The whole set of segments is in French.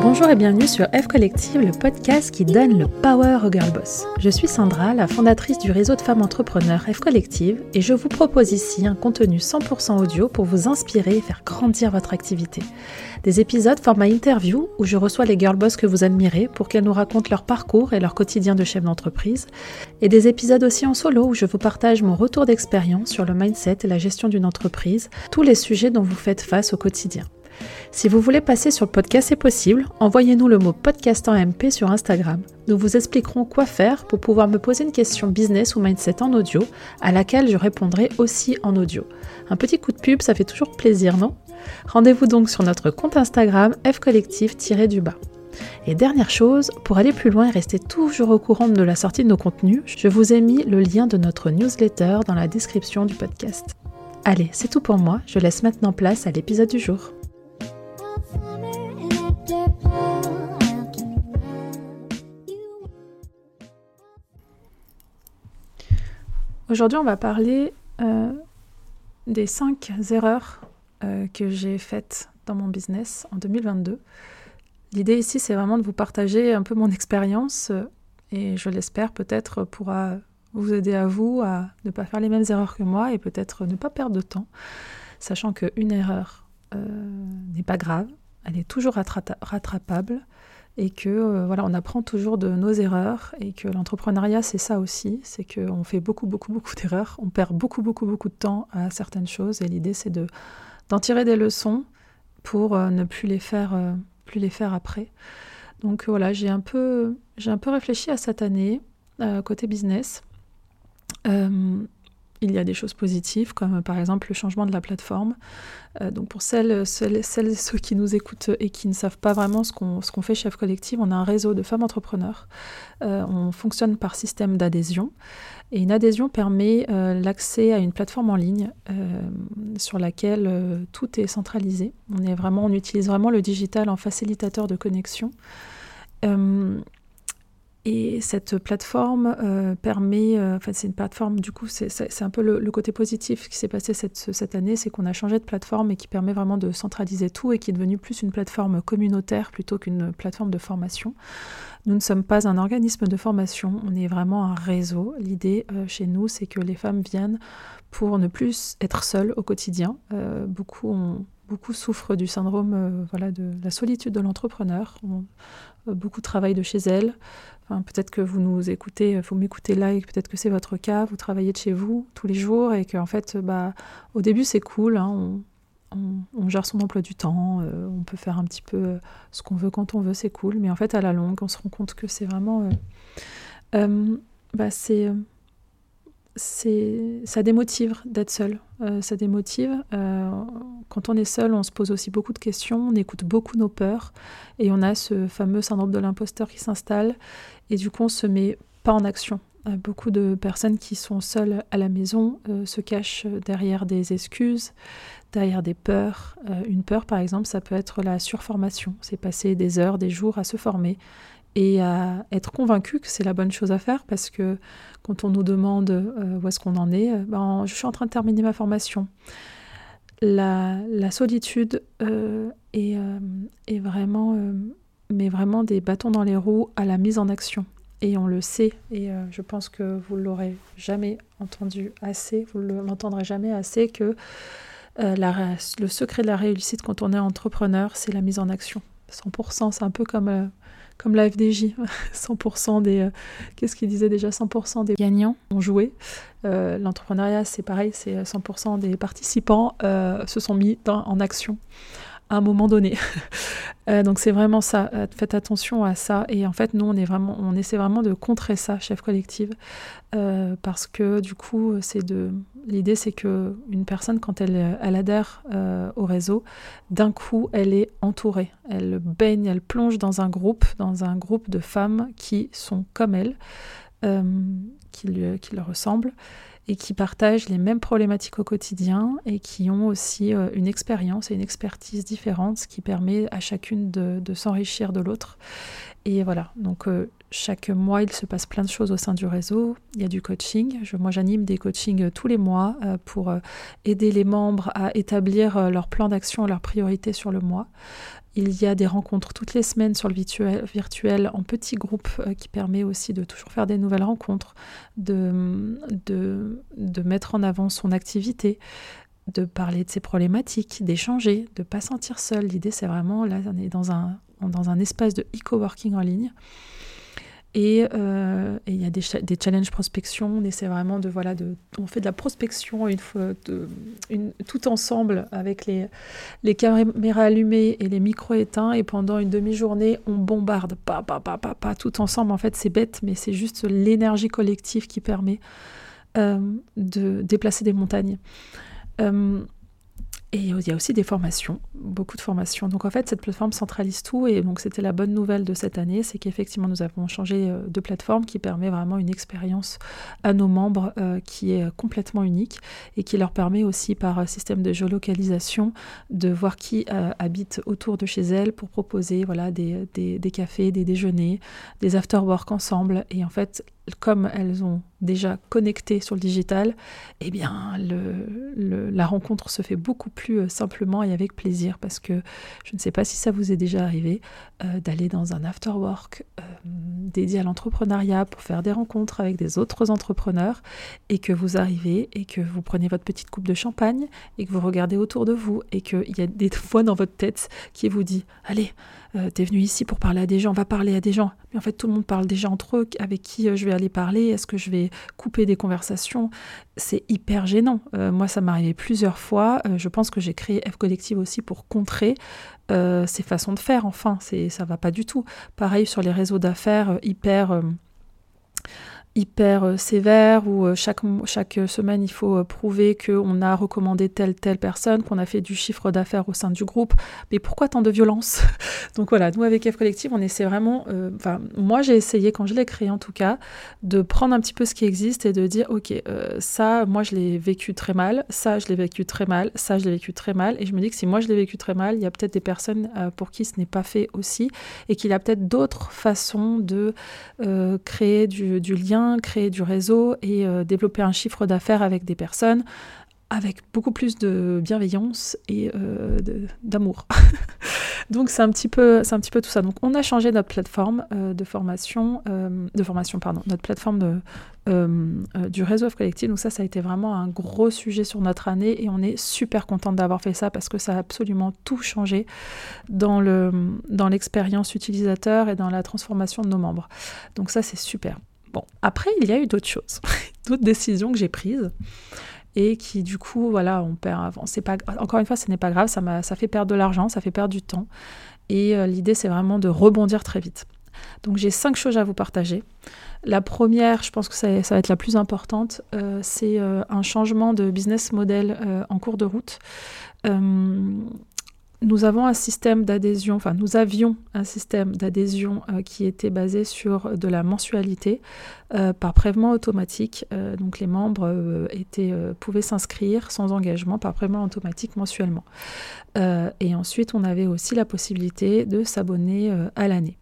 Bonjour et bienvenue sur F Collective, le podcast qui donne le power au girl boss. Je suis Sandra, la fondatrice du réseau de femmes entrepreneurs F Collective, et je vous propose ici un contenu 100% audio pour vous inspirer et faire grandir votre activité. Des épisodes format interview où je reçois les girl boss que vous admirez pour qu'elles nous racontent leur parcours et leur quotidien de chef d'entreprise, et des épisodes aussi en solo où je vous partage mon retour d'expérience sur le mindset et la gestion d'une entreprise, tous les sujets dont vous faites face au quotidien. Si vous voulez passer sur le podcast, c'est possible. Envoyez-nous le mot podcast en MP sur Instagram. Nous vous expliquerons quoi faire pour pouvoir me poser une question business ou mindset en audio, à laquelle je répondrai aussi en audio. Un petit coup de pub, ça fait toujours plaisir, non? Rendez-vous donc sur notre compte Instagram fcollectif-du-bas. Et dernière chose, pour aller plus loin et rester toujours au courant de la sortie de nos contenus, je vous ai mis le lien de notre newsletter dans la description du podcast. Allez, c'est tout pour moi, je laisse maintenant place à l'épisode du jour. Aujourd'hui, on va parler euh, des 5 erreurs euh, que j'ai faites dans mon business en 2022. L'idée ici, c'est vraiment de vous partager un peu mon expérience euh, et je l'espère peut-être pourra vous aider à vous à ne pas faire les mêmes erreurs que moi et peut-être ne pas perdre de temps, sachant qu'une erreur n'est pas grave, elle est toujours rattrapable et que euh, voilà, on apprend toujours de nos erreurs et que l'entrepreneuriat c'est ça aussi, c'est qu'on fait beaucoup beaucoup beaucoup d'erreurs, on perd beaucoup beaucoup beaucoup de temps à certaines choses et l'idée c'est de d'en tirer des leçons pour euh, ne plus les faire euh, plus les faire après. Donc voilà, j'ai un peu j'ai un peu réfléchi à cette année côté business il y a des choses positives, comme par exemple le changement de la plateforme. Euh, donc pour celles, celles, celles, ceux qui nous écoutent et qui ne savent pas vraiment ce qu'on qu'on fait Chef Collective, on a un réseau de femmes entrepreneurs. Euh, on fonctionne par système d'adhésion. Et une adhésion permet euh, l'accès à une plateforme en ligne sur laquelle tout est centralisé. On, est vraiment, on utilise vraiment le digital en facilitateur de connexion. Et cette plateforme euh, permet, euh, enfin c'est une plateforme, du coup c'est un peu le, côté positif qui s'est passé cette, cette année, c'est qu'on a changé de plateforme et qui permet vraiment de centraliser tout et qui est devenue plus une plateforme communautaire plutôt qu'une plateforme de formation. Nous ne sommes pas un organisme de formation, on est vraiment un réseau. L'idée euh, chez nous, c'est que les femmes viennent pour ne plus être seules au quotidien. beaucoup ont, beaucoup souffrent du syndrome voilà, de la solitude de l'entrepreneur. Beaucoup travaillent de chez elles, peut-être que vous nous écoutez, vous m'écoutez là et peut-être que c'est votre cas, vous travaillez de chez vous tous les jours et qu'en fait, bah, au début c'est cool, hein, on, gère son emploi du temps, euh, on peut faire un petit peu euh, ce qu'on veut quand on veut, c'est cool, mais en fait à la longue, on se rend compte que c'est vraiment... Euh, bah, c'est ça démotive d'être seul. ça démotive. quand on est seul, on se pose aussi beaucoup de questions, on écoute beaucoup nos peurs et on a ce fameux syndrome de l'imposteur qui s'installe et du coup on se met pas en action. Euh, beaucoup de personnes qui sont seules à la maison euh, se cachent derrière des excuses, derrière des peurs. Euh, une peur par exemple, ça peut être la surformation, c'est passer des heures, des jours à se former et à être convaincu que c'est la bonne chose à faire parce que quand on nous demande où est-ce qu'on en est, ben, je suis en train de terminer ma formation. La, solitude est, est, vraiment mais vraiment des bâtons dans les roues à la mise en action. Et on le sait, et euh, je pense que vous l'aurez jamais entendu assez, vous ne l'entendrez jamais assez, que euh, le secret de la réussite quand on est entrepreneur, c'est la mise en action. 100%, c'est un peu comme, euh, comme la FDJ. 100% des... Qu'est-ce qu'il disait déjà 100% des gagnants ont joué. L'entrepreneuriat, c'est pareil, c'est 100% des participants se sont mis en action à un moment donné. Euh, donc c'est vraiment ça. Euh, faites attention à ça. Et en fait, nous, on on essaie vraiment de contrer ça, chef collective, euh, parce que du coup, c'est de. L'idée, c'est que une personne, quand elle, adhère au réseau, d'un coup, elle est entourée. Elle baigne, elle plonge dans un groupe, dans un groupe de femmes qui sont comme elle, qui, lui, qui le ressemblent et qui partagent les mêmes problématiques au quotidien et qui ont aussi euh, une expérience et une expertise différente, ce qui permet à chacune de, s'enrichir de l'autre. Et voilà, donc euh, chaque mois, il se passe plein de choses au sein du réseau. Il y a du coaching. moi, j'anime des coachings tous les mois pour aider les membres à établir leur plan d'action, leurs priorités sur le mois. Il y a des rencontres toutes les semaines sur le virtuel, en petits groupes qui permet aussi de toujours faire des nouvelles rencontres, de, de, de mettre en avant son activité, de parler de ses problématiques, d'échanger, de ne pas sentir seul. L'idée, c'est vraiment, là, on est dans un, dans un espace de e-coworking en ligne. Et euh, il y a des, des challenges prospection. On essaie vraiment de voilà, de, on fait de la prospection une fois, de, une, tout ensemble avec les, les caméras allumées et les micros éteints. Et pendant une demi-journée, on bombarde, pas, pas, pas, pas, pas, tout ensemble. En fait, c'est bête, mais c'est juste l'énergie collective qui permet euh, de déplacer des montagnes. Euh, et il y a aussi des formations, beaucoup de formations. Donc en fait, cette plateforme centralise tout. Et donc c'était la bonne nouvelle de cette année, c'est qu'effectivement, nous avons changé euh, de plateforme qui permet vraiment une expérience à nos membres euh, qui est complètement unique et qui leur permet aussi par système de géolocalisation de voir qui habite autour de chez elles pour proposer voilà, des, des, des cafés, des déjeuners, des after-work ensemble. Et en fait, comme elles ont déjà connecté sur le digital, eh bien, la rencontre se fait beaucoup plus euh, simplement et avec plaisir parce que je ne sais pas si ça vous est déjà arrivé euh, d'aller dans un after work euh, dédié à l'entrepreneuriat pour faire des rencontres avec des autres entrepreneurs et que vous arrivez et que vous prenez votre petite coupe de champagne et que vous regardez autour de vous et qu'il y a des voix dans votre tête qui vous dit Allez, euh, t'es venu ici pour parler à des gens, va parler à des gens. Mais en fait, tout le monde parle déjà entre eux, avec qui euh, je vais aller parler, est-ce que je vais couper des conversations C'est hyper gênant. Euh, moi, ça m'est arrivé plusieurs fois. je pense que j'ai créé F Collective aussi pour contrer ces façons de faire. Enfin, ça va pas du tout. Pareil sur les réseaux d'affaires hyper hyper euh, sévère où euh, chaque, chaque semaine il faut euh, prouver qu'on a recommandé telle telle personne, qu'on a fait du chiffre d'affaires au sein du groupe. Mais pourquoi tant de violence? Donc voilà, nous avec F Collective, on essaie vraiment, enfin moi j'ai essayé quand je l'ai créé en tout cas, de prendre un petit peu ce qui existe et de dire ok ça moi je l'ai vécu très mal, ça je l'ai vécu très mal, ça je l'ai vécu très mal et je me dis que si moi je l'ai vécu très mal, il y a peut-être des personnes pour qui ce n'est pas fait aussi et qu'il y a peut-être d'autres façons de créer du lien créer du réseau et euh, développer un chiffre d'affaires avec des personnes avec beaucoup plus de bienveillance et euh, d'amour. Donc c'est un petit peu, c'est un petit peu tout ça. Donc on a changé notre plateforme euh, de formation, de formation pardon, notre plateforme du réseau collectif. Donc ça, ça a été vraiment un gros sujet sur notre année et on est super contente d'avoir fait ça parce que ça a absolument tout changé dans le, dans l'expérience utilisateur et dans la transformation de nos membres. Donc ça, c'est super. Bon, après, il y a eu d'autres choses, d'autres décisions que j'ai prises et qui, du coup, voilà, on perd avant. Pas, encore une fois, ce n'est pas grave, ça, ça fait perdre de l'argent, ça fait perdre du temps. Et euh, l'idée, c'est vraiment de rebondir très vite. Donc, j'ai cinq choses à vous partager. La première, je pense que ça, va être la plus importante, euh, c'est euh, un changement de business model en cours de route nous avons un système d'adhésion, enfin nous avions un système d'adhésion euh, qui était basé sur de la mensualité euh, par prélèvement automatique. Euh, donc les membres pouvaient s'inscrire sans engagement par prélèvement automatique mensuellement. et ensuite, on avait aussi la possibilité de s'abonner à l'année.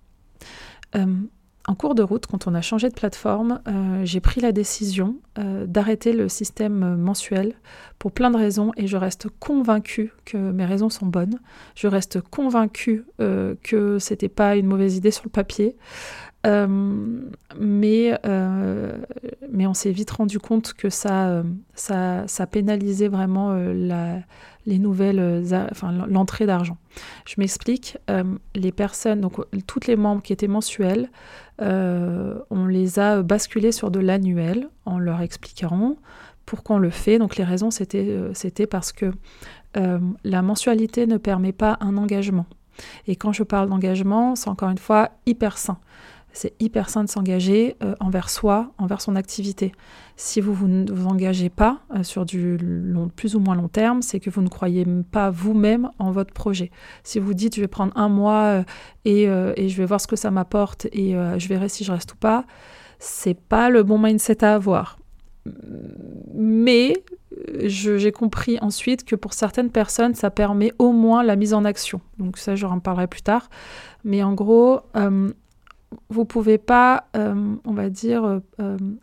En cours de route, quand on a changé de plateforme, euh, j'ai pris la décision euh, d'arrêter le système mensuel pour plein de raisons et je reste convaincue que mes raisons sont bonnes. Je reste convaincue euh, que c'était pas une mauvaise idée sur le papier. Mais, mais on s'est vite rendu compte que ça, ça, ça pénalisait vraiment la, les nouvelles, euh, enfin l'entrée d'argent. Je m'explique. Euh, les personnes, donc toutes les membres qui étaient mensuels, euh, on les a basculés sur de l'annuel en leur expliquant pourquoi on le fait. Donc les raisons, c'était parce que la mensualité ne permet pas un engagement. Et quand je parle d'engagement, c'est encore une fois hyper sain c'est hyper sain de s'engager euh, envers soi, envers son activité. Si vous, ne vous engagez pas euh, sur du plus ou moins long terme, c'est que vous ne croyez pas vous-même en votre projet. Si vous dites je vais prendre un mois euh, et, et, je vais voir ce que ça m'apporte et je verrai si je reste ou pas, c'est pas le bon mindset à avoir. Mais j'ai compris ensuite que pour certaines personnes, ça permet au moins la mise en action. Donc ça, je en parlerai plus tard. Mais en gros, vous pouvez pas, on va dire,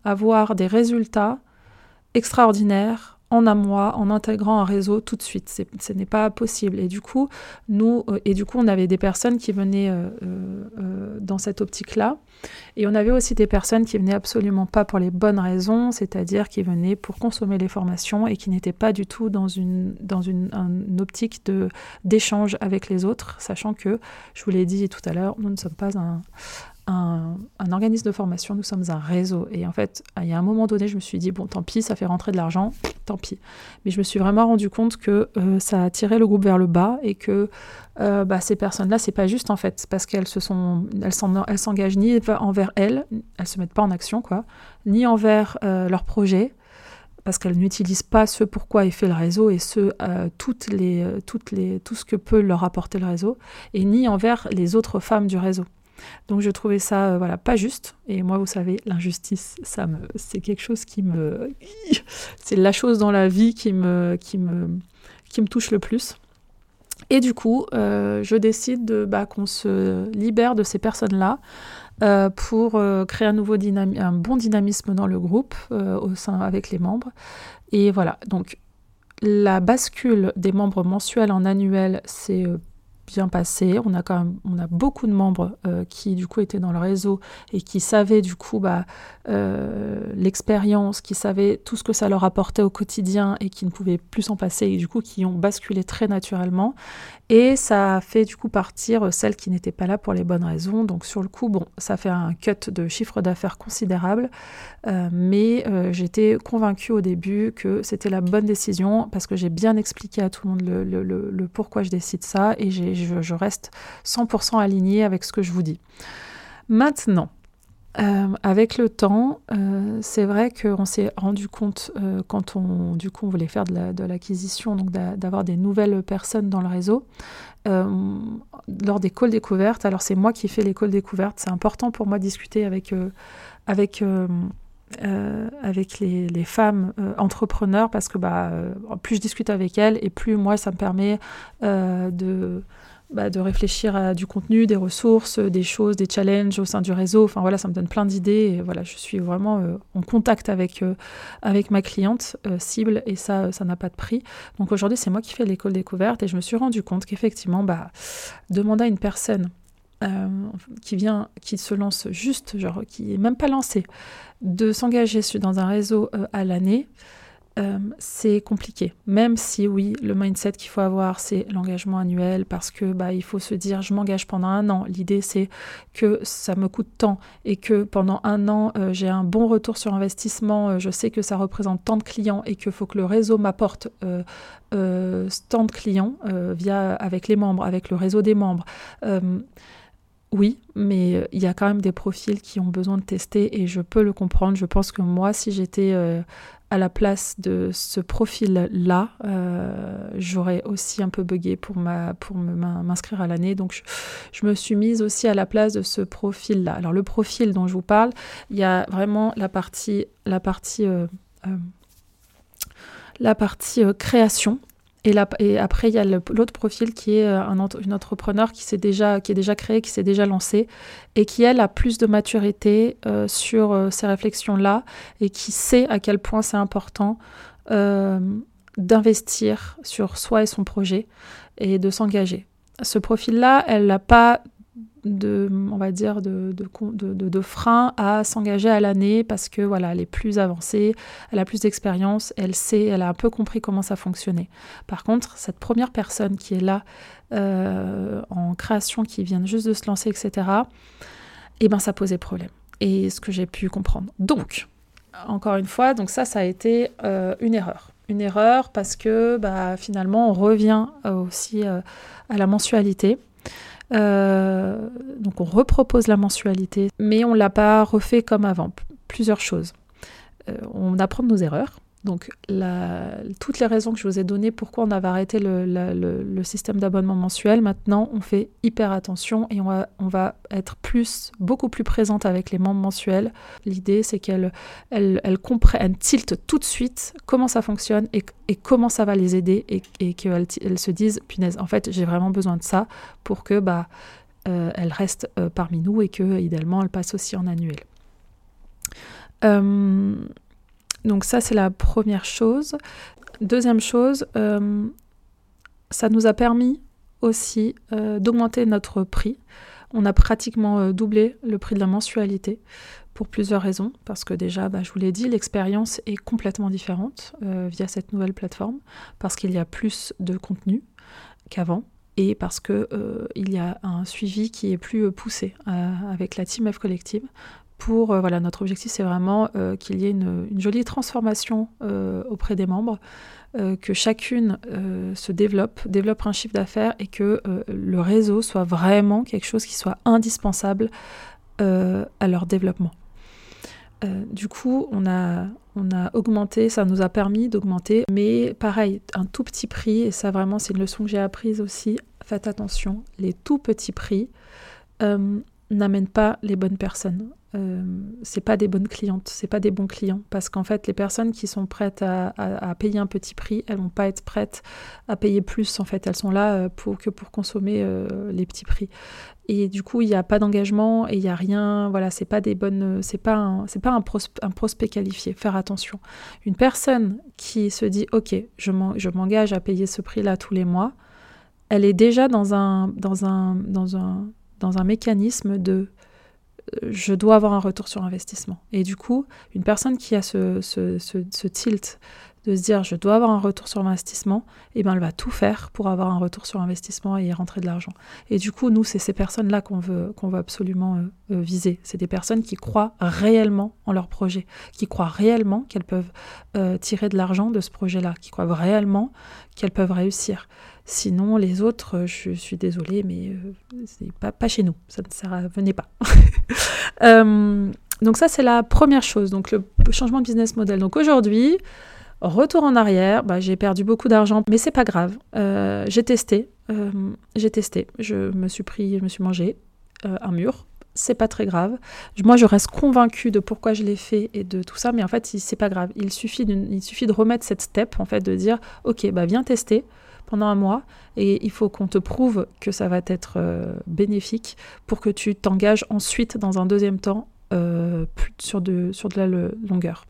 avoir des résultats extraordinaires en un mois en intégrant un réseau tout de suite. Ce n'est pas possible. Et du coup, nous, euh, et du coup, on avait des personnes qui venaient euh, euh, dans cette optique-là. Et on avait aussi des personnes qui venaient absolument pas pour les bonnes raisons, c'est-à-dire qui venaient pour consommer les formations et qui n'étaient pas du tout dans une, dans une, optique de, d'échange avec les autres, sachant que, je vous l'ai dit tout à l'heure, nous ne sommes pas un, un, organisme de formation, nous sommes un réseau. Et en fait, il y a un moment donné, je me suis dit, bon, tant pis, ça fait rentrer de l'argent, tant pis. Mais je me suis vraiment rendu compte que euh, ça tiré le groupe vers le bas et que euh, bah, ces personnes-là, c'est pas juste en fait, parce qu'elles se sont, elles s'engagent ni envers elles, elles se mettent pas en action, quoi, ni envers euh, leur projet parce qu'elles n'utilisent pas ce pourquoi est fait le réseau et ce, les, tout ce que peut leur apporter le réseau, et ni envers les autres femmes du réseau. Donc je trouvais ça euh, voilà pas juste. Et moi, vous savez, l'injustice, ça me, c'est quelque chose qui me, c'est la chose dans la vie qui me, qui me, qui me touche le plus. Et du coup, euh, je décide de, bah, qu'on se libère de ces personnes-là euh, pour créer un nouveau un bon dynamisme dans le groupe au sein avec les membres. Et voilà. Donc la bascule des membres mensuels en annuel, c'est bien passé. On a beaucoup de membres euh, qui du coup étaient dans le réseau et qui savaient du coup bah, euh, l'expérience, qui savaient tout ce que ça leur apportait au quotidien et qui ne pouvaient plus s'en passer et du coup qui ont basculé très naturellement. Et ça a fait du coup partir celles qui n'étaient pas là pour les bonnes raisons. Donc sur le coup, bon, ça fait un cut de chiffre d'affaires considérable, euh, mais j'étais convaincue au début que c'était la bonne décision parce que j'ai bien expliqué à tout le monde le, pourquoi je décide ça et j'ai je, reste 100% alignée avec ce que je vous dis. Maintenant, euh, avec le temps, euh, c'est vrai qu'on s'est rendu compte euh, quand on, du coup, on voulait faire de l'acquisition, donc d'avoir des nouvelles personnes dans le réseau, lors des calls découvertes. Alors c'est moi qui fais les calls découvertes. C'est important pour moi de discuter avec avec avec les, femmes entrepreneurs parce que bah, plus je discute avec elles et plus moi ça me permet de bah, de réfléchir à du contenu, des ressources, des choses, des challenges au sein du réseau. Enfin voilà, ça me donne plein d'idées. Voilà, je suis vraiment euh, en contact avec, euh, avec ma cliente euh, cible et ça, ça n'a pas de prix. Donc aujourd'hui, c'est moi qui fais l'école découverte et je me suis rendu compte qu'effectivement, bah, demander à une personne qui vient, qui se lance juste, genre qui est même pas lancée, de s'engager dans un réseau à l'année, euh, c'est compliqué. Même si oui, le mindset qu'il faut avoir, c'est l'engagement annuel, parce que bah, il faut se dire, je m'engage pendant un an. L'idée, c'est que ça me coûte tant et que pendant un an, euh, j'ai un bon retour sur investissement. Euh, je sais que ça représente tant de clients et qu'il faut que le réseau m'apporte tant de clients via avec les membres, avec le réseau des membres. Oui, mais il y a quand même des profils qui ont besoin de tester et je peux le comprendre. Je pense que moi, si j'étais à la place de ce profil-là, euh, j'aurais aussi un peu bugué pour, ma, pour m'inscrire à l'année. Donc, je, me suis mise aussi à la place de ce profil-là. Alors, le profil dont je vous parle, il y a vraiment la partie, la partie, euh, euh, la partie création et, après, il y a l'autre profil qui est euh, un, une entrepreneur qui, s'est déjà, est déjà créé, qui s'est déjà lancé et qui, elle, a plus de maturité euh, sur euh, ces réflexions-là et qui sait à quel point c'est important d'investir sur soi et son projet et de s'engager. Ce profil-là, elle n'a pas de, on va dire, de, de, de, frein à s'engager à l'année parce que voilà, elle est plus avancée, elle a plus d'expérience, elle sait, elle a un peu compris comment ça fonctionnait. Par contre, cette première personne qui est là euh, en création, qui vient juste de se lancer, etc., eh ben ça posait problème. Et ce que j'ai pu comprendre. Donc, encore une fois, donc ça, ça a été euh, une erreur. Une erreur parce que bah, finalement, on revient aussi euh, à la mensualité. Euh, donc on repropose la mensualité, mais on ne l'a pas refait comme avant. Plusieurs choses. Euh, on apprend de nos erreurs. Donc, toutes les raisons que je vous ai données pourquoi on avait arrêté le, système d'abonnement mensuel, maintenant, on fait hyper attention et on va, être plus, beaucoup plus présente avec les membres mensuels. L'idée, c'est qu'elles elles, comprennent, tiltent tout de suite comment ça fonctionne et, comment ça va les aider et, qu'elles se disent, punaise, en fait, j'ai vraiment besoin de ça pour que bah, elle reste parmi nous et que idéalement elle passe aussi en annuel. Donc ça c'est la première chose. Deuxième chose, ça nous a permis aussi d'augmenter notre prix. On a pratiquement doublé le prix de la mensualité pour plusieurs raisons. Parce que déjà, bah, je vous l'ai dit, l'expérience est complètement différente euh, via cette nouvelle plateforme, parce qu'il y a plus de contenu qu'avant et parce qu'il euh, y a un suivi qui est plus euh, poussé avec la Team F Collective. Pour, voilà, notre objectif, c'est vraiment qu'il y ait une, jolie transformation auprès des membres, que chacune se développe, développe un chiffre d'affaires et que le réseau soit vraiment quelque chose qui soit indispensable à leur développement. Euh, du coup, on a, on a augmenté, ça nous a permis d'augmenter, mais pareil, un tout petit prix, et ça vraiment c'est une leçon que j'ai apprise aussi, faites attention, les tout petits prix euh, n'amènent pas les bonnes personnes. Euh, c'est pas des bonnes clientes, c'est pas des bons clients, parce qu'en fait, les personnes qui sont prêtes à, payer un petit prix, elles vont pas être prêtes à payer plus. En fait, elles sont là euh, pour que pour consommer euh, les petits prix. Et du coup, il n'y a pas d'engagement et il n'y a rien. Voilà, c'est pas des bonnes, c'est pas c'est pas un, un, prospect qualifié. Faire attention. Une personne qui se dit, ok, je m'engage à payer ce prix-là tous les mois, elle est déjà dans un dans un dans un dans un mécanisme de je dois avoir un retour sur investissement. Et du coup, une personne qui a ce, tilt de se dire je dois avoir un retour sur investissement, eh ben elle va tout faire pour avoir un retour sur investissement et y rentrer de l'argent. Et du coup, nous, c'est ces personnes-là qu'on veut, qu'on veut absolument euh, euh, viser. C'est des personnes qui croient réellement en leur projet, qui croient réellement qu'elles peuvent euh, tirer de l'argent de ce projet-là, qui croient réellement qu'elles peuvent réussir. Sinon, les autres, euh, je suis désolée, mais euh, c'est pas, pas chez nous. Ça ne sert à... Venez pas. Euh, donc ça, c'est la première chose. Donc le changement de business model. Donc aujourd'hui, retour en arrière, bah, j'ai perdu beaucoup d'argent, mais c'est pas grave. j'ai testé. j'ai testé. Je me suis pris, je me suis mangé un mur c'est pas très grave. Moi, je reste convaincue de pourquoi je l'ai fait et de tout ça, mais en fait, c'est pas grave. Il suffit, il suffit de remettre cette step, en fait, de dire, ok, bah viens tester pendant un mois et il faut qu'on te prouve que ça va être euh, bénéfique pour que tu t'engages ensuite dans un deuxième temps euh, sur, de, sur de la longueur.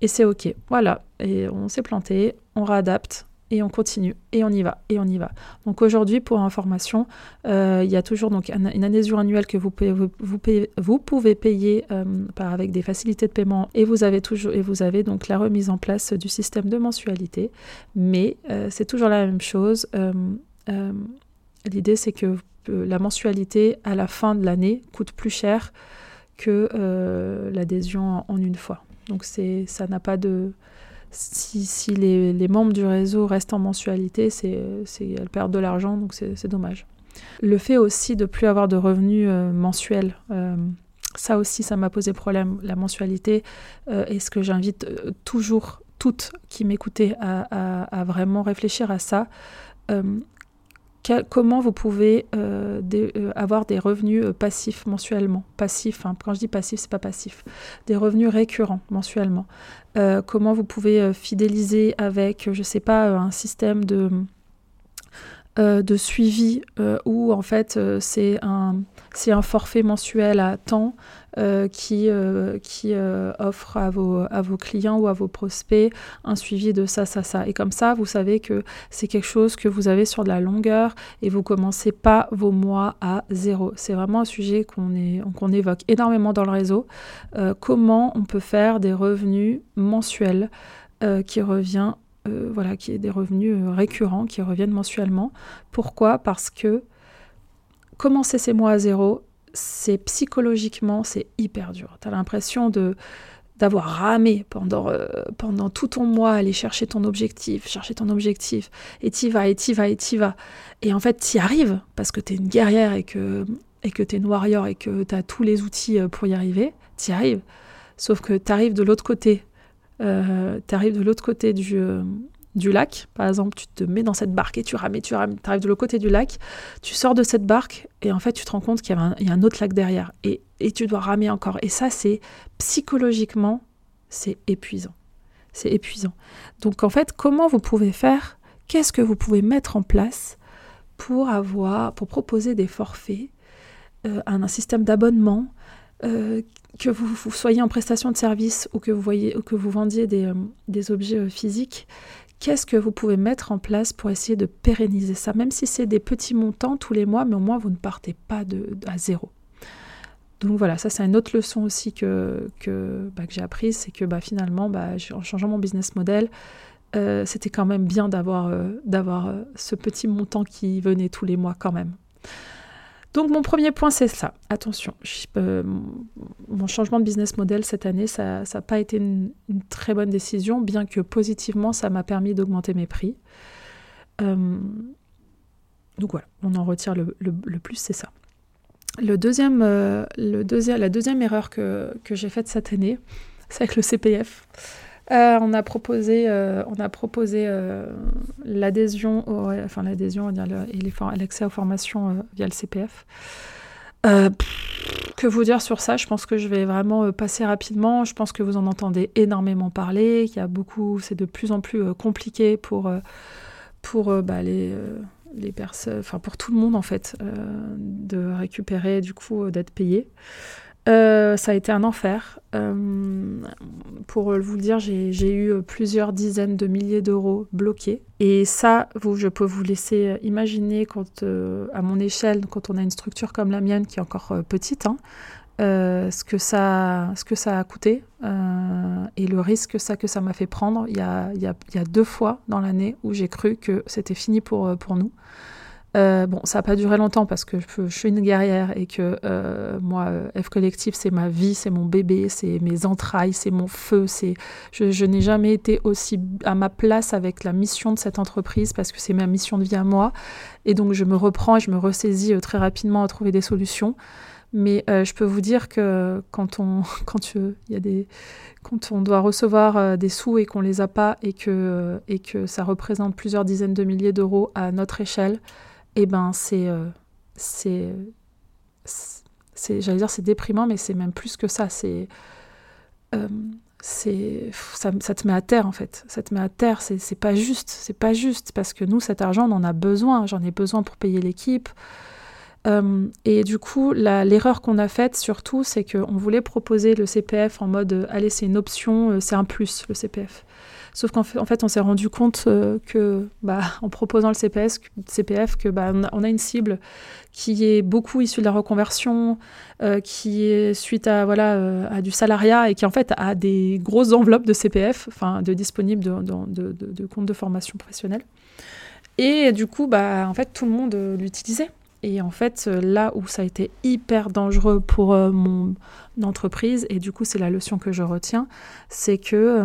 Et c'est ok, voilà, et on s'est planté, on réadapte, et on continue, et on y va, et on y va. Donc aujourd'hui, pour information, euh, il y a toujours donc une adhésion annuelle que vous, pouvez, vous, vous, pouvez payer euh, par, avec des facilités de paiement, et vous avez toujours et vous avez donc la remise en place du système de mensualité. Mais euh, c'est toujours la même chose. L'idée, c'est que la mensualité à la fin de l'année coûte plus cher que l'adhésion en une fois. Donc c'est ça n'a pas de si, les, membres du réseau restent en mensualité, c'est, elles perdent de l'argent, donc c'est, dommage. Le fait aussi de plus avoir de revenus euh, mensuels, euh, ça aussi, ça m'a posé problème. La mensualité, euh, et ce que j'invite toujours toutes qui m'écoutaient à, vraiment réfléchir à ça? Comment vous pouvez euh, euh, avoir des revenus euh, passifs mensuellement? Passifs, hein. quand je dis passif, c'est pas passif. Des revenus récurrents mensuellement. comment vous pouvez fidéliser avec, je sais pas, un système de, de suivi où en fait c'est un, un forfait mensuel à temps euh, qui, euh, qui euh, offre à vos, à vos clients ou à vos prospects un suivi de ça, ça, ça. Et comme ça, vous savez que c'est quelque chose que vous avez sur de la longueur et vous commencez pas vos mois à zéro. C'est vraiment un sujet qu'on qu'on évoque énormément dans le réseau. comment on peut faire des revenus mensuels qui revient voilà, qui est des revenus récurrents qui reviennent mensuellement. Pourquoi? Parce que commencer ces mois à zéro, c'est psychologiquement, c'est hyper dur. Tu as l'impression de d'avoir ramé pendant, euh, pendant tout ton mois, aller chercher ton objectif, chercher ton objectif, et t'y vas, et t'y vas, et t'y vas. Et en fait, t'y arrives, parce que t'es une guerrière et que et que t'es une warrior et que t'as tous les outils euh, pour y arriver, t'y arrives. Sauf que t'arrives de l'autre côté, euh, t'arrives de l'autre côté du, du lac, par exemple, tu te mets dans cette barque et tu rames tu rames, tu arrives de l'autre côté du lac, tu sors de cette barque et en fait tu te rends compte qu'il y, a un autre lac derrière et, tu dois ramer encore. Et ça, c'est psychologiquement, c'est épuisant. C'est épuisant. Donc en fait, comment vous pouvez faire? Qu'est-ce que vous pouvez mettre en place pour avoir, pour proposer des forfaits un système d'abonnement, que vous, soyez en prestation de service ou que vous, vendiez des, des objets physiques, qu'est-ce que vous pouvez mettre en place pour essayer de pérenniser ça, même si c'est des petits montants tous les mois, mais au moins vous ne partez pas de, à zéro. Donc voilà, ça c'est une autre leçon aussi que, que, bah, j'ai apprise, c'est que bah, finalement, bah, en changeant mon business model, euh, c'était quand même bien d'avoir euh, euh, ce petit montant qui venait tous les mois quand même. Donc mon premier point, c'est ça. Attention, mon changement de business model cette année, ça n'a pas été une, très bonne décision, bien que positivement, ça m'a permis d'augmenter mes prix. donc voilà, on en retire le, plus, c'est ça. Deuxième, la deuxième erreur que j'ai faite cette année, c'est avec le CPF. Euh, on a proposé, euh, on a proposé euh, l'adhésion, enfin l'adhésion et l'accès aux formations via le CPF. que vous dire sur ça? Je pense que je vais vraiment passer rapidement. Je pense que vous en entendez énormément parler. Il y a beaucoup, c'est de plus en plus compliqué pour pour bah, les les personnes, enfin pour tout le monde en fait, de récupérer du coup d'être payé. Euh, ça a été un enfer. Euh, pour vous le dire, j'ai eu plusieurs dizaines de milliers d'euros bloqués. Et ça, vous, je peux vous laisser imaginer, euh, à mon échelle, quand on a une structure comme la mienne, qui est encore petite, hein, ce, que ça, a coûté et le risque que ça m'a fait prendre. Il y a, deux fois dans l'année où j'ai cru que c'était fini pour nous. Euh, bon, ça n'a pas duré longtemps parce que je, suis une guerrière et que euh, moi, euh, F Collectif, c'est ma vie, c'est mon bébé, c'est mes entrailles, c'est mon feu. C'est, je, n'ai jamais été aussi à ma place avec la mission de cette entreprise parce que c'est ma mission de vie à moi. Et donc, je me reprends et je me ressaisis très rapidement à trouver des solutions. Mais je peux vous dire que quand on, quand y a des, quand on doit recevoir des sous et qu'on les a pas et que, et que ça représente plusieurs dizaines de milliers d'euros à notre échelle, eh ben c'est euh, c'est j'allais dire c'est déprimant mais c'est même plus que ça. C'est euh, c'est ça, ça, te met à terre en fait. Ça te met à terre c'est pas juste c'est pas juste parce que nous cet argent on en a besoin. J'en ai besoin pour payer l'équipe. Euh, et du coup l'erreur qu'on a faite surtout c'est qu'on voulait proposer le CPF en mode allez c'est une option c'est un plus le CPF Sauf qu'en fait, on s'est rendu compte euh, que, bah, en proposant le CPF, que bah, on, a, une cible qui est beaucoup issue de la reconversion, euh, qui est suite à voilà euh, à du salariat et qui en fait a des grosses enveloppes de CPF, enfin de disponibles de, de, comptes de formation professionnelle. Et du coup, bah, en fait, tout le monde l'utilisait. Et en fait, là où ça a été hyper dangereux pour mon entreprise, et du coup, c'est la leçon que je retiens, c'est que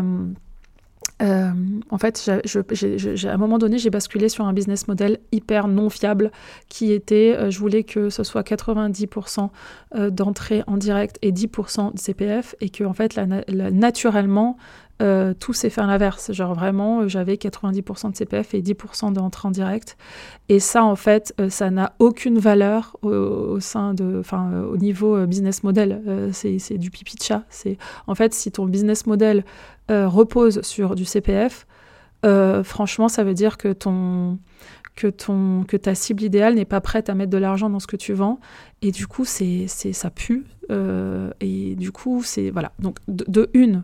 euh, en fait, à un moment donné, j'ai basculé sur un business model hyper non fiable qui était, euh, je voulais que ce soit 90% euh, d'entrée en direct et 10% de CPF et que, en fait, naturellement, tout s'est fait à l'inverse. Genre vraiment, j'avais 90% de CPF et 10% d'entrée en direct. Et ça, en fait, ça n'a aucune valeur au, sein de, enfin, au niveau business model. c'est du pipi de chat. C'est en fait, si ton business model euh, repose sur du CPF, euh, franchement, ça veut dire que ton que ton que ta cible idéale n'est pas prête à mettre de l'argent dans ce que tu vends et du coup c'est ça pue euh, et du coup c'est voilà donc de, une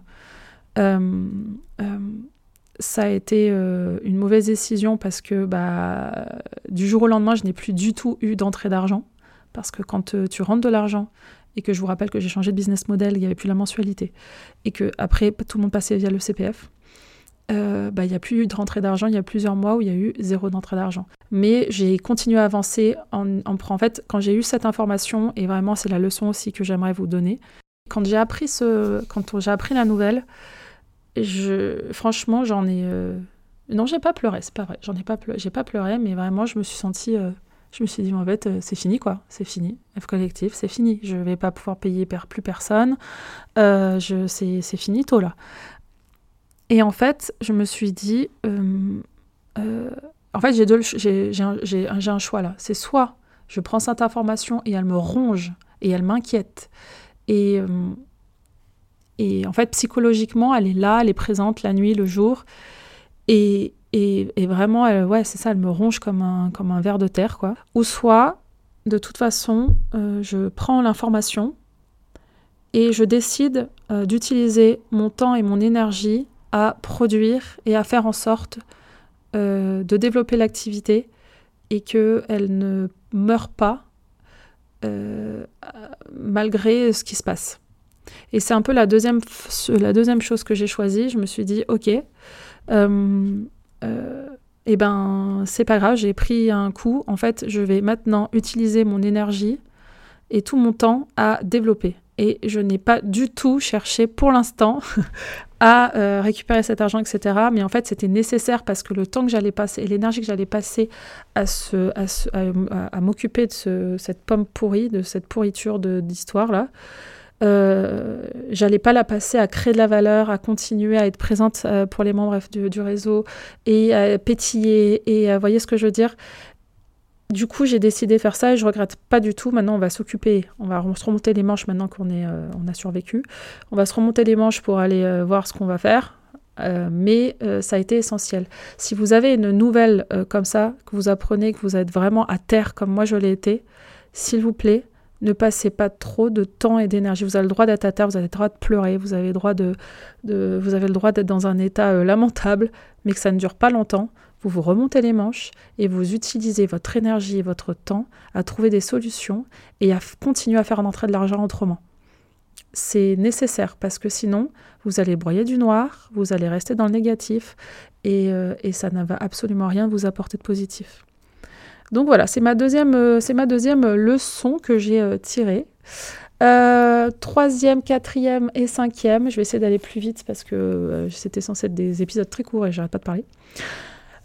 ça a été une mauvaise décision parce que bah, du jour au lendemain, je n'ai plus du tout eu d'entrée d'argent. Parce que quand tu rentres de l'argent et que je vous rappelle que j'ai changé de business model, il n'y avait plus la mensualité, et que après tout le monde passait via le CPF, euh, bah, il n'y a plus eu de rentrée d'argent. Il y a plusieurs mois où il y a eu zéro d'entrée d'argent. Mais j'ai continué à avancer en, en, en fait, quand j'ai eu cette information, et vraiment c'est la leçon aussi que j'aimerais vous donner, quand j'ai appris, quand j'ai appris la nouvelle, je, franchement, j'en ai... Euh, non, j'ai pas pleuré, c'est pas vrai. J'en ai pas pleuré, j'ai pas pleuré, mais vraiment, je me suis sentie... Euh, je me suis dit, en fait, euh, c'est fini, quoi. C'est fini. F collectif, c'est fini. Je vais pas pouvoir payer plus personne. Euh, c'est fini, tôt, là. Et en fait, je me suis dit, en fait, j'ai un, un, choix, là. C'est soit je prends cette information et elle me ronge et elle m'inquiète. Et, et en fait, psychologiquement, elle est là, elle est présente la nuit, le jour. Et, vraiment, ouais, c'est ça, elle me ronge comme un, comme un ver de terre, quoi. Ou soit, de toute façon, je prends l'information et je décide d'utiliser mon temps et mon énergie à produire et à faire en sorte de développer l'activité et qu'elle ne meure pas malgré ce qui se passe. Et c'est un peu la deuxième, la deuxième chose que j'ai choisie. Je me suis dit, ok, euh, euh, eh ben, c'est pas grave, j'ai pris un coup. En fait, je vais maintenant utiliser mon énergie et tout mon temps à développer. Et je n'ai pas du tout cherché pour l'instant à euh, récupérer cet argent, etc. Mais en fait, c'était nécessaire parce que le temps que j'allais passer et l'énergie que j'allais passer à, ce, à, m'occuper de cette pomme pourrie, de cette pourriture d'histoire-là, euh, j'allais pas la passer à créer de la valeur, à continuer à être présente euh, pour les membres du, réseau et à pétiller et voyez ce que je veux dire? Du coup, j'ai décidé de faire ça et je regrette pas du tout. Maintenant, on va s'occuper, on va se remonter les manches maintenant qu'on est, euh, on a survécu. On va se remonter les manches pour aller voir ce qu'on va faire. mais ça a été essentiel. Si vous avez une nouvelle comme ça, que vous apprenez, que vous êtes vraiment à terre comme moi je l'ai été, s'il vous plaît, ne passez pas trop de temps et d'énergie. Vous avez le droit d'être à terre, vous avez le droit de pleurer, vous avez le droit de, vous avez d'être dans un état euh, lamentable, mais que ça ne dure pas longtemps. Vous vous remontez les manches et vous utilisez votre énergie et votre temps à trouver des solutions et à continuer à faire entrer de l'argent autrement. C'est nécessaire parce que sinon, vous allez broyer du noir, vous allez rester dans le négatif et, euh, et ça ne va absolument rien vous apporter de positif. Donc voilà, c'est ma deuxième, euh, c'est ma deuxième leçon que j'ai euh, tirée. Euh, troisième, quatrième et cinquième, je vais essayer d'aller plus vite parce que c'était censé être des épisodes très courts et j'arrête pas de parler.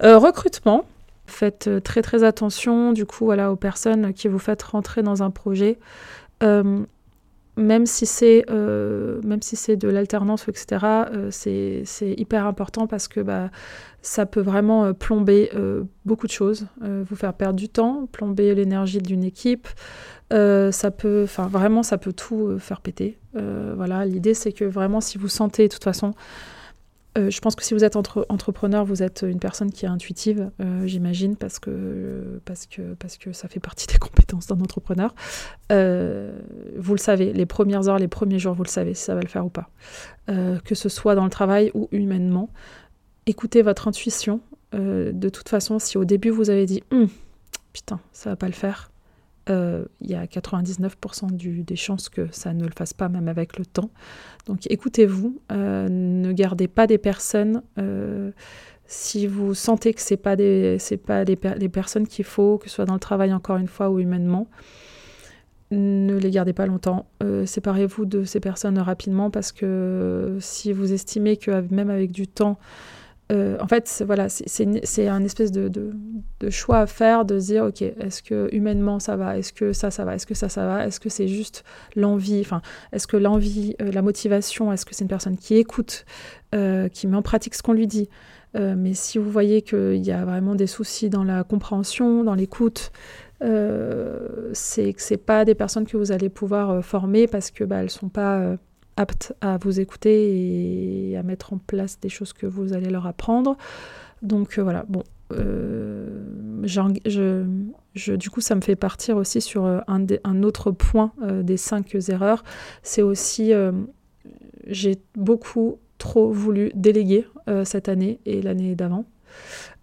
recrutement, faites très très attention du coup voilà, aux personnes qui vous faites rentrer dans un projet même si c'est euh, même si c'est de l'alternance etc euh, c'est hyper important parce que bah, ça peut vraiment euh, plomber beaucoup de choses vous faire perdre du temps plomber l'énergie d'une équipe ça peut enfin vraiment ça peut tout faire péter. Voilà l'idée c'est que vraiment si vous sentez de toute façon euh, je pense que si vous êtes entrepreneur, vous êtes une personne qui est intuitive, euh, j'imagine, parce que, parce, que, parce que ça fait partie des compétences d'un entrepreneur. Euh, vous le savez, les premières heures, les premiers jours, vous le savez si ça va le faire ou pas. que ce soit dans le travail ou humainement. Écoutez votre intuition. de toute façon, si au début vous avez dit hum, putain, ça va pas le faire, il y a 99% des chances que ça ne le fasse pas, même avec le temps. Donc écoutez-vous, euh, ne gardez pas des personnes euh, si vous sentez que ce n'est pas, des, pas les personnes qu'il faut, que ce soit dans le travail encore une fois ou humainement. Ne les gardez pas longtemps. Euh, séparez-vous de ces personnes rapidement parce que si vous estimez que même avec du temps, euh, en fait, voilà, c'est un espèce de, choix à faire, de dire, ok, est-ce que humainement ça va, est-ce que ça, ça va, est-ce que ça, ça va, est-ce que c'est juste l'envie, enfin, est-ce que l'envie, euh, la motivation, est-ce que c'est une personne qui écoute, euh, qui met en pratique ce qu'on lui dit. mais si vous voyez qu'il y a vraiment des soucis dans la compréhension, dans l'écoute, c'est que c'est pas des personnes que vous allez pouvoir former parce que bah, elles sont pas aptes à vous écouter et à mettre en place des choses que vous allez leur apprendre. Donc euh, voilà, bon, euh, je, du coup, ça me fait partir aussi sur euh, un, un autre point des cinq erreurs. C'est aussi, j'ai beaucoup trop voulu déléguer cette année et l'année d'avant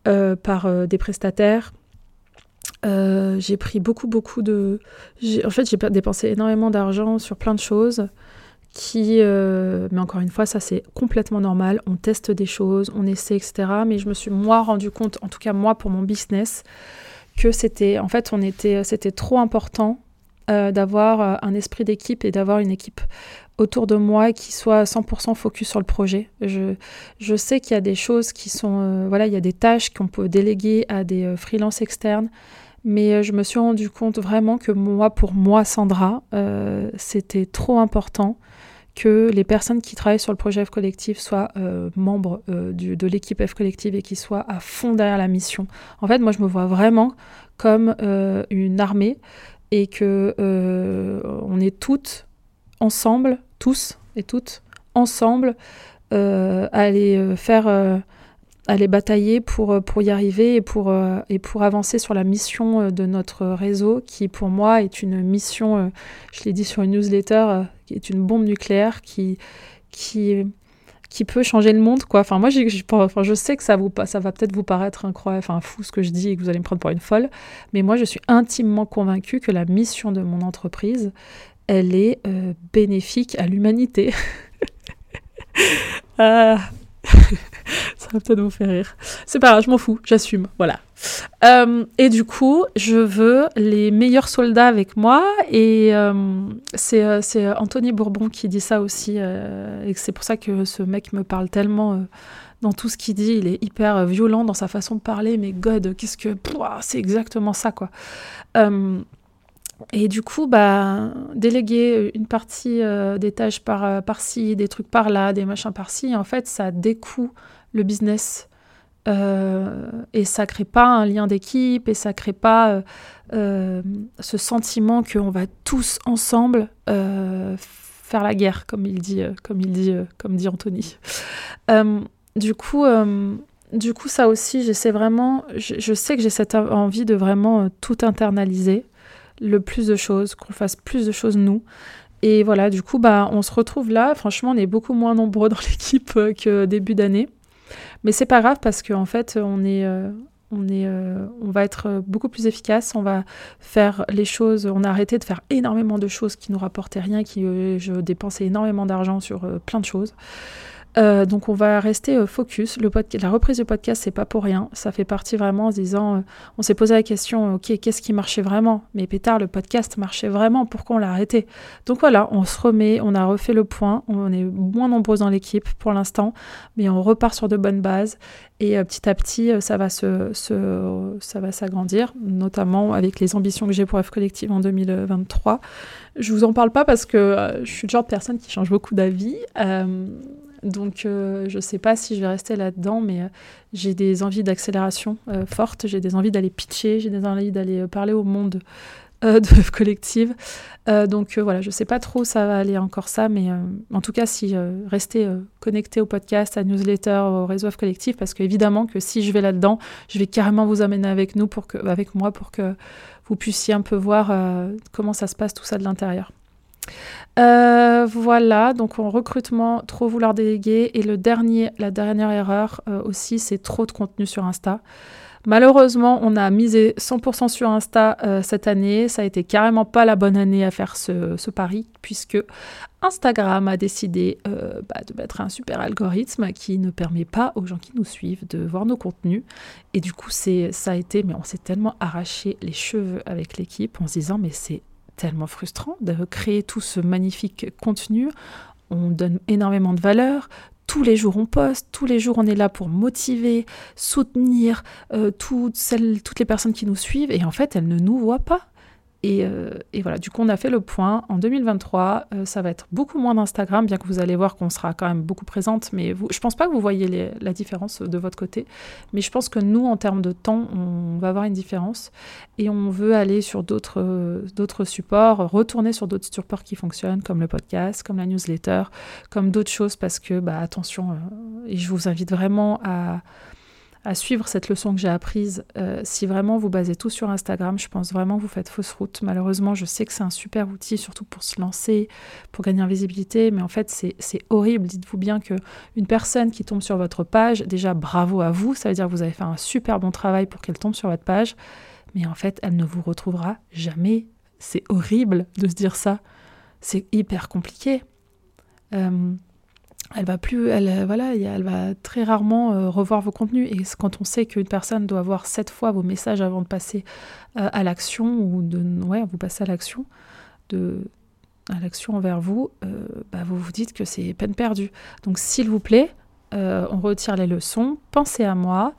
par des prestataires. j'ai pris beaucoup, beaucoup de... En fait, j'ai dépensé énormément d'argent sur plein de choses qui, euh, mais encore une fois, ça c'est complètement normal. On teste des choses, on essaie, etc. Mais je me suis moi rendu compte, en tout cas moi pour mon business, que c'était, en fait, on était, c'était trop important euh, d'avoir euh, un esprit d'équipe et d'avoir une équipe autour de moi qui soit 100% focus sur le projet. Je, je sais qu'il y a des choses qui sont, voilà, il y a des tâches qu'on peut déléguer à des freelances externes. Mais je me suis rendu compte vraiment que moi, pour moi, Sandra, c'était trop important que les personnes qui travaillent sur le projet F Collectif soient euh, membres euh, de l'équipe F Collective et qui soient à fond derrière la mission. En fait, moi, je me vois vraiment comme euh, une armée et que on est toutes ensemble, tous et toutes ensemble, à aller faire aller batailler pour, pour y arriver et pour, et pour avancer sur la mission de notre réseau qui pour moi est une mission, je l'ai dit sur une newsletter, qui est une bombe nucléaire qui, qui qui peut changer le monde, quoi. Enfin, moi, je sais que ça, vous, ça va peut-être vous paraître incroyable, enfin, fou ce que je dis et que vous allez me prendre pour une folle, mais moi, je suis intimement convaincue que la mission de mon entreprise, elle est euh, bénéfique à l'humanité. ah. Ça va peut-être vous faire rire. C'est pas grave, je m'en fous, j'assume, voilà. Euh, et du coup, je veux les meilleurs soldats avec moi. Et euh, euh, c'est Anthony Bourbon qui dit ça aussi. et c'est pour ça que ce mec me parle tellement dans tout ce qu'il dit. Il est hyper violent dans sa façon de parler. Mais God, qu'est-ce que. C'est exactement ça, quoi. Et du coup, bah, déléguer une partie des tâches par, par-ci, des trucs par-là, des machins par-ci, en fait, ça découe le business euh, et ça crée pas un lien d'équipe et ça crée pas euh, euh, ce sentiment qu'on va tous ensemble faire la guerre, comme il dit, comme il dit, comme dit Anthony. du coup, du coup, ça aussi, j'essaie vraiment. Je, sais que j'ai cette envie de vraiment tout internaliser, le plus de choses, qu'on fasse plus de choses nous. Et voilà, du coup, bah, on se retrouve là. Franchement, on est beaucoup moins nombreux dans l'équipe que début d'année. Mais c'est pas grave parce qu'en fait, on est, euh, on, est, euh, on va être beaucoup plus efficace, on va faire les choses, on a arrêté de faire énormément de choses qui nous rapportaient rien, qui euh, je dépensais énormément d'argent sur plein de choses. Euh, donc on va rester euh, focus. La reprise du podcast, c'est pas pour rien. Ça fait partie vraiment en se disant, euh, on s'est posé la question, ok, qu'est-ce qui marchait vraiment? Mais pétard, le podcast marchait vraiment. Pourquoi on l'a arrêté? Donc voilà, on se remet, on a refait le point. On est moins nombreux dans l'équipe pour l'instant, mais on repart sur de bonnes bases. Et petit à petit, ça va se, ça va s'agrandir, notamment avec les ambitions que j'ai pour F Collective en 2023. Je vous en parle pas parce que je suis le genre de personne qui change beaucoup d'avis. Donc, euh, je ne sais pas si je vais rester là-dedans, mais euh, j'ai des envies d'accélération euh, fortes, j'ai des envies d'aller pitcher, j'ai des envies d'aller parler au monde de collective. donc, voilà, je ne sais pas trop où ça va aller encore ça, mais en tout cas, si restez connecté au podcast, à newsletter, au réseau of collective, parce qu'évidemment que si je vais là-dedans, je vais carrément vous amener avec nous, pour que, avec moi, pour que vous puissiez un peu voir comment ça se passe tout ça de l'intérieur. Euh, voilà, donc en recrutement, trop vouloir déléguer. Et la dernière erreur euh, aussi, c'est trop de contenu sur Insta. Malheureusement, on a misé 100% sur Insta euh, cette année. Ça a été carrément pas la bonne année à faire ce, pari, puisque Instagram a décidé bah, de mettre un super algorithme qui ne permet pas aux gens qui nous suivent de voir nos contenus. Et du coup, c'est, ça a été, mais on s'est tellement arraché les cheveux avec l'équipe en se disant, mais c'est tellement frustrant de créer tout ce magnifique contenu. On donne énormément de valeur. Tous les jours on poste, tous les jours on est là pour motiver, soutenir euh, toutes, celles, toutes les personnes qui nous suivent et en fait elles ne nous voient pas. Euh, et, voilà, du coup, on a fait le point. En 2023, euh, ça va être beaucoup moins d'Instagram, bien que vous allez voir qu'on sera quand même beaucoup présente. Mais vous, je pense pas que vous voyez la différence de votre côté. Mais je pense que nous, en termes de temps, on va avoir une différence. Et on veut aller sur d'autres d'autres supports, retourner sur d'autres supports qui fonctionnent, comme le podcast, comme la newsletter, comme d'autres choses, parce que, bah, attention, euh, et je vous invite vraiment à à suivre cette leçon que j'ai apprise. Euh, si vraiment vous basez tout sur Instagram, je pense vraiment que vous faites fausse route. Malheureusement, je sais que c'est un super outil, surtout pour se lancer, pour gagner en visibilité, mais en fait, c'est horrible. Dites-vous bien que une personne qui tombe sur votre page, déjà bravo à vous, ça veut dire que vous avez fait un super bon travail pour qu'elle tombe sur votre page, mais en fait, elle ne vous retrouvera jamais. C'est horrible de se dire ça. C'est hyper compliqué. Euh, elle va plus, elle, euh, voilà, elle va très rarement euh, revoir vos contenus. Et quand on sait qu'une personne doit voir sept fois vos messages avant de passer euh, à l'action ou de, ouais, vous passez à l'action, de, à l'action envers vous, bah, vous vous dites que c'est peine perdue. Donc, s'il vous plaît, on retire les leçons. Pensez à moi.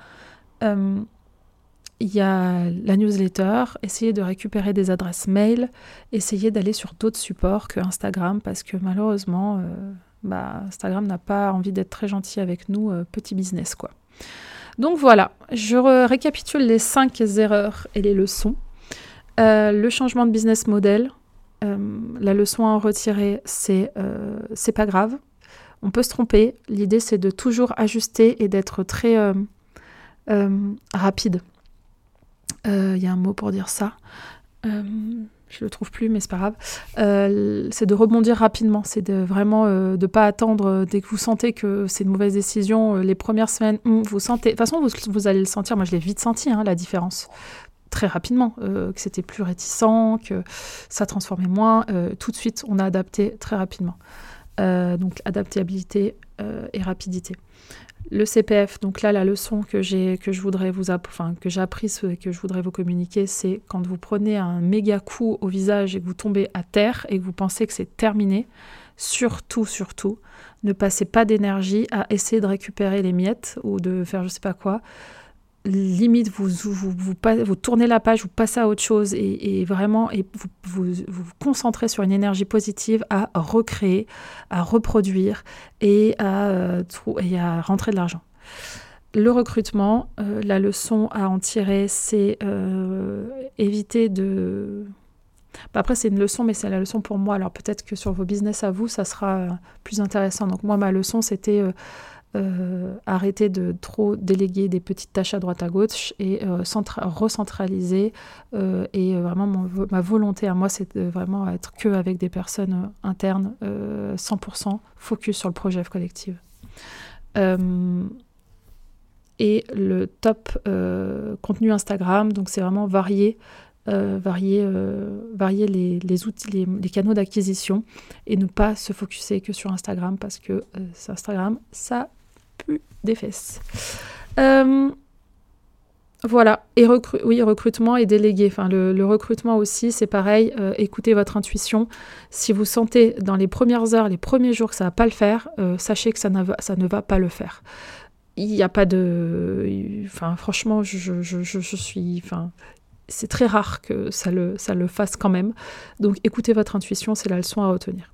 Il y a la newsletter, essayez de récupérer des adresses mail, essayez d'aller sur d'autres supports que Instagram parce que malheureusement, bah, Instagram n'a pas envie d'être très gentil avec nous, euh, petit business quoi. Donc voilà, je récapitule les cinq erreurs et les leçons. Euh, le changement de business model, euh, la leçon à en retirer, c'est c'est pas grave. On peut se tromper. L'idée c'est de toujours ajuster et d'être très rapide. Il y a un mot pour dire ça je le trouve plus, mais c'est pas grave. Euh, c'est de rebondir rapidement, c'est de vraiment euh, de pas attendre euh, dès que vous sentez que c'est une mauvaise décision. les premières semaines, hmm, vous sentez. De toute façon, vous, allez le sentir. Moi, je l'ai vite senti hein, la différence très rapidement, que c'était plus réticent, que ça transformait moins. tout de suite, on a adapté très rapidement. donc adaptabilité et rapidité le CPF, donc là la leçon que j'ai que je voudrais vous enfin que j'ai apprise et que je voudrais vous communiquer, c'est quand vous prenez un méga coup au visage et que vous tombez à terre et que vous pensez que c'est terminé, surtout surtout ne passez pas d'énergie à essayer de récupérer les miettes ou de faire je sais pas quoi limite vous vous, vous, tournez la page, vous passez à autre chose et, vraiment et vous, vous, concentrez sur une énergie positive à recréer, à reproduire et à, euh, et à rentrer de l'argent. Le recrutement, euh, la leçon à en tirer, c'est euh, éviter de... Bah, après, c'est une leçon, mais c'est la leçon pour moi. Alors peut-être que sur vos business à vous, ça sera plus intéressant. Donc moi, ma leçon, c'était euh, arrêter de trop déléguer des petites tâches à droite à gauche et euh, recentraliser. Euh, et vraiment, ma volonté à moi, c'est vraiment être que avec des personnes internes, 100% focus sur le projet collectif. et le top contenu Instagram, donc c'est vraiment varier. varier, les, les, outils, les, les canaux d'acquisition et ne pas se focuser que sur Instagram parce que Instagram, ça des fesses. Euh, voilà, et oui, recrutement et délégué. Enfin, le, recrutement aussi, c'est pareil, euh, écoutez votre intuition. Si vous sentez dans les premières heures, les premiers jours que ça ne va pas le faire, euh, sachez que ça, ne va pas le faire. Il n'y a pas de... Enfin, franchement, je, suis... C'est très rare que ça le, ça le fasse quand même. Donc écoutez votre intuition, c'est la leçon à retenir.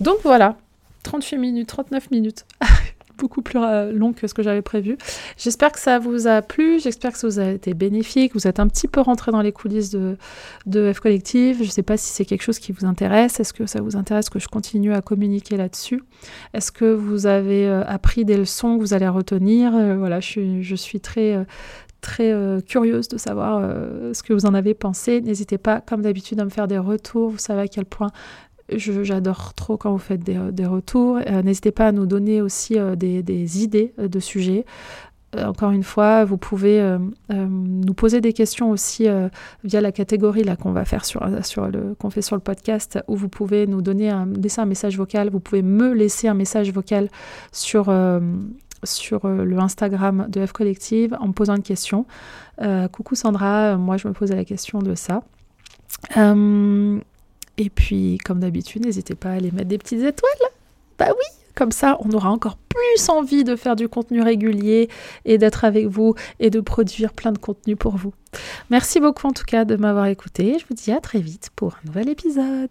Donc voilà, 38 minutes, 39 minutes. beaucoup plus euh, long que ce que j'avais prévu. J'espère que ça vous a plu, j'espère que ça vous a été bénéfique, vous êtes un petit peu rentré dans les coulisses de, F Collective. Je ne sais pas si c'est quelque chose qui vous intéresse. Est-ce que ça vous intéresse que je continue à communiquer là-dessus? Est-ce que vous avez euh, appris des leçons que vous allez retenir? Euh, Voilà, je suis, je suis très très curieuse de savoir ce que vous en avez pensé. N'hésitez pas, comme d'habitude, à me faire des retours. Vous savez à quel point J'adore trop quand vous faites des, retours. Euh, n'hésitez pas à nous donner aussi euh, des, idées euh, de sujets. encore une fois, vous pouvez nous poser des questions aussi via la catégorie qu'on va faire sur, le qu'on fait sur le podcast, où vous pouvez nous donner un, laisser un message vocal. Vous pouvez me laisser un message vocal sur sur le Instagram de F Collective en me posant une question. coucou Sandra, moi je me posais la question de ça. Et puis, comme d'habitude, n'hésitez pas à aller mettre des petites étoiles. Bah oui, comme ça, on aura encore plus envie de faire du contenu régulier et d'être avec vous et de produire plein de contenu pour vous. Merci beaucoup en tout cas de m'avoir écouté. Je vous dis à très vite pour un nouvel épisode.